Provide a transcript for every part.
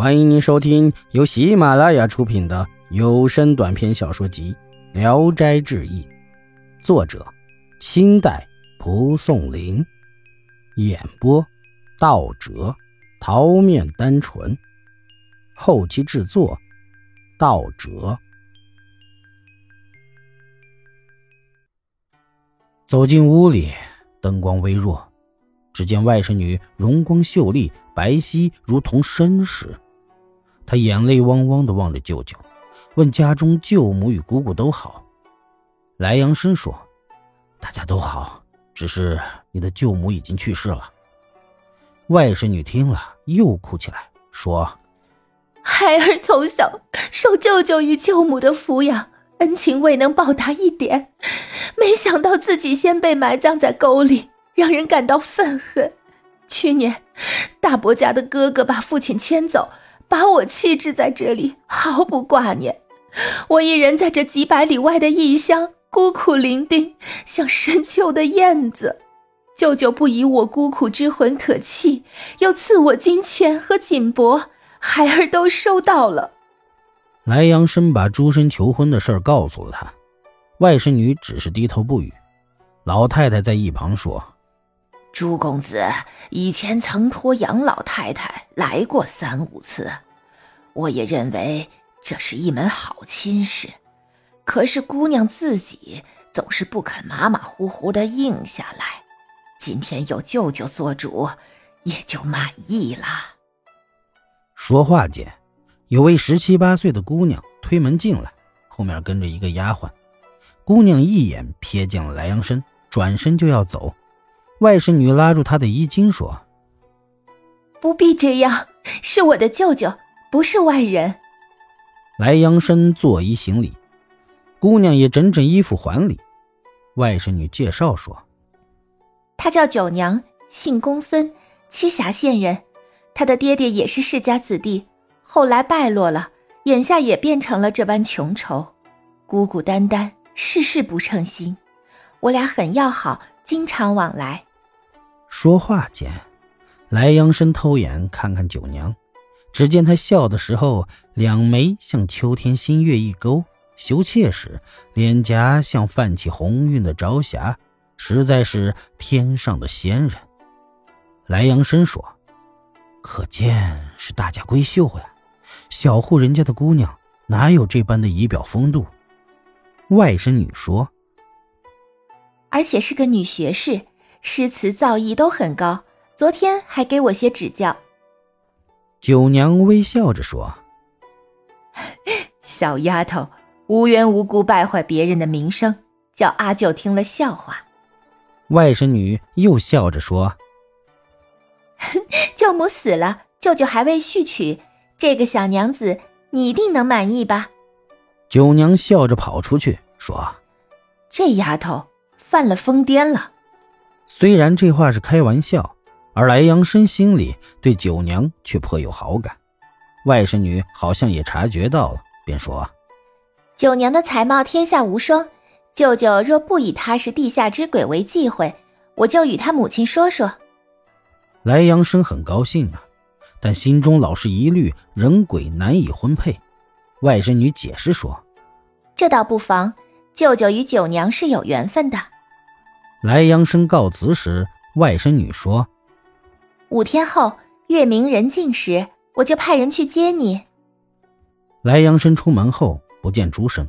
欢迎您收听由喜马拉雅出品的有声短篇小说集《聊斋志异》，作者：清代蒲松龄，演播：道哲、桃面单纯，后期制作：道哲。走进屋里，灯光微弱，只见外甥女容光秀丽，白皙如同绅士。他眼泪汪汪的望着舅舅，问家中舅母与姑姑都好。莱阳生说：“大家都好，只是你的舅母已经去世了。”外甥女听了又哭起来，说：“孩儿从小受舅舅与舅母的抚养，恩情未能报答一点，没想到自己先被埋葬在沟里，让人感到愤恨。去年，大伯家的哥哥把父亲牵走。”把我弃置在这里，毫不挂念。我一人在这几百里外的异乡，孤苦伶仃，像深秋的燕子。舅舅不以我孤苦之魂可弃，又赐我金钱和锦帛，孩儿都收到了。莱阳生把朱生求婚的事告诉了他，外甥女只是低头不语。老太太在一旁说：“朱公子以前曾托杨老太太来过三五次。”我也认为这是一门好亲事，可是姑娘自己总是不肯马马虎虎的应下来。今天有舅舅做主，也就满意了。说话间，有位十七八岁的姑娘推门进来，后面跟着一个丫鬟。姑娘一眼瞥见了莱阳生，转身就要走。外甥女拉住他的衣襟说：“不必这样，是我的舅舅。”不是外人。莱阳生作揖行礼，姑娘也整整衣服还礼。外甥女介绍说：“她叫九娘，姓公孙，栖霞县人。她的爹爹也是世家子弟，后来败落了，眼下也变成了这般穷愁，孤孤单单，事事不称心。我俩很要好，经常往来。”说话间，莱阳生偷眼看看九娘。只见她笑的时候，两眉像秋天新月一勾；羞怯时，脸颊像泛起红晕的朝霞，实在是天上的仙人。莱阳生说：“可见是大家闺秀呀，小户人家的姑娘哪有这般的仪表风度？”外甥女说：“而且是个女学士，诗词造诣都很高，昨天还给我些指教。”九娘微笑着说：“小丫头无缘无故败坏别人的名声，叫阿舅听了笑话。”外甥女又笑着说：“舅母死了，舅舅还未续娶，这个小娘子你一定能满意吧？”九娘笑着跑出去说：“这丫头犯了疯癫了。”虽然这话是开玩笑。而莱阳生心里对九娘却颇有好感，外甥女好像也察觉到了，便说：“九娘的才貌天下无双，舅舅若不以她是地下之鬼为忌讳，我就与他母亲说说。”莱阳生很高兴啊，但心中老是疑虑人鬼难以婚配。外甥女解释说：“这倒不妨，舅舅与九娘是有缘分的。”莱阳生告辞时，外甥女说。五天后，月明人静时，我就派人去接你。莱阳生出门后不见朱生，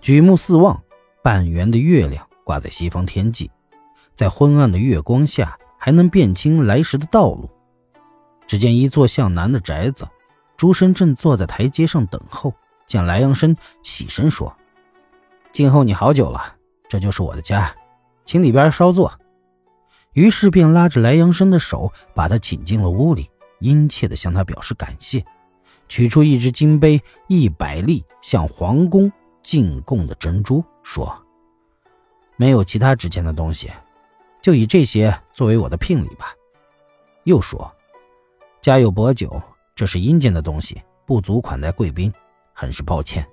举目四望，半圆的月亮挂在西方天际，在昏暗的月光下还能辨清来时的道路。只见一座向南的宅子，朱生正坐在台阶上等候。见莱阳生起身说：“静候你好久了，这就是我的家，请里边稍坐。”于是便拉着莱阳生的手，把他请进了屋里，殷切地向他表示感谢，取出一只金杯，一百粒向皇宫进贡的珍珠，说：“没有其他值钱的东西，就以这些作为我的聘礼吧。”又说：“家有薄酒，这是阴间的东西，不足款待贵宾，很是抱歉。”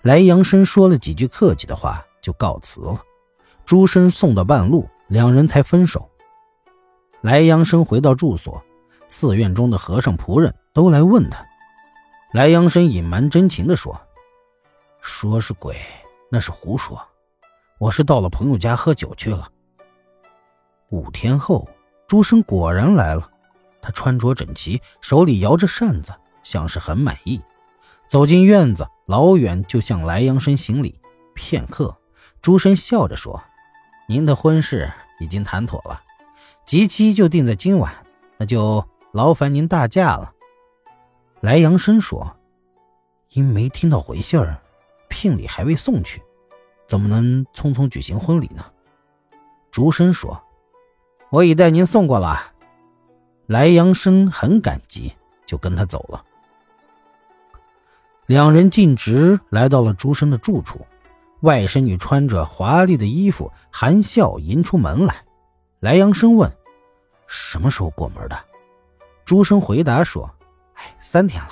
莱阳生说了几句客气的话，就告辞了。朱生送到半路。两人才分手。莱阳生回到住所，寺院中的和尚仆人都来问他。莱阳生隐瞒真情地说：“说是鬼，那是胡说。我是到了朋友家喝酒去了。”五天后，朱生果然来了。他穿着整齐，手里摇着扇子，像是很满意。走进院子，老远就向莱阳生行礼。片刻，朱生笑着说：“您的婚事已经谈妥了，吉期就定在今晚，那就劳烦您大驾了。”莱阳生说：“因没听到回信儿，聘礼还未送去，怎么能匆匆举行婚礼呢？”竹生说：“我已带您送过了。”莱阳生很感激，就跟他走了。两人径直来到了竹生的住处，外甥女穿着华丽的衣服，含笑迎出门来。莱阳生问：“什么时候过门的？”朱生回答说：“哎，三天了。”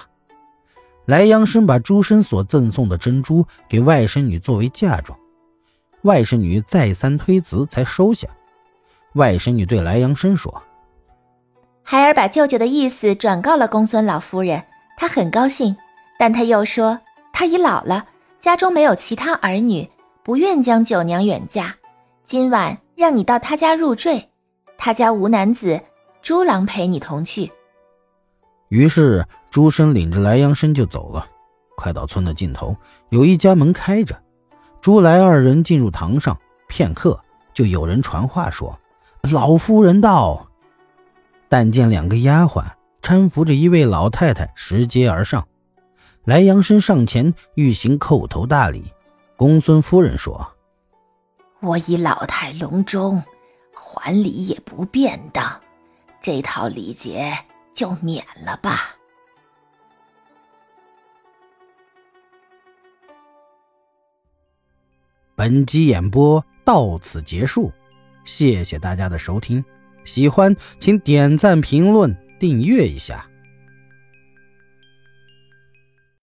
莱阳生把朱生所赠送的珍珠给外甥女作为嫁妆，外甥女再三推辞才收下。外甥女对莱阳生说。孩儿把舅舅的意思转告了公孙老夫人，她很高兴，但她又说她已老了，家中没有其他儿女，不愿将九娘远嫁。今晚让你到他家入赘，他家无男子，朱郎陪你同去。于是朱生领着莱阳生就走了。快到村的尽头，有一家门开着，朱莱二人进入堂上，片刻就有人传话说：“老夫人到。”但见两个丫鬟搀扶着一位老太太拾阶而上，莱阳生上前欲行叩头大礼。公孙夫人说：“我已老态龙钟，还礼也不便当，这套礼节就免了吧。”本集演播到此结束，谢谢大家的收听。喜欢，请点赞、评论、订阅一下。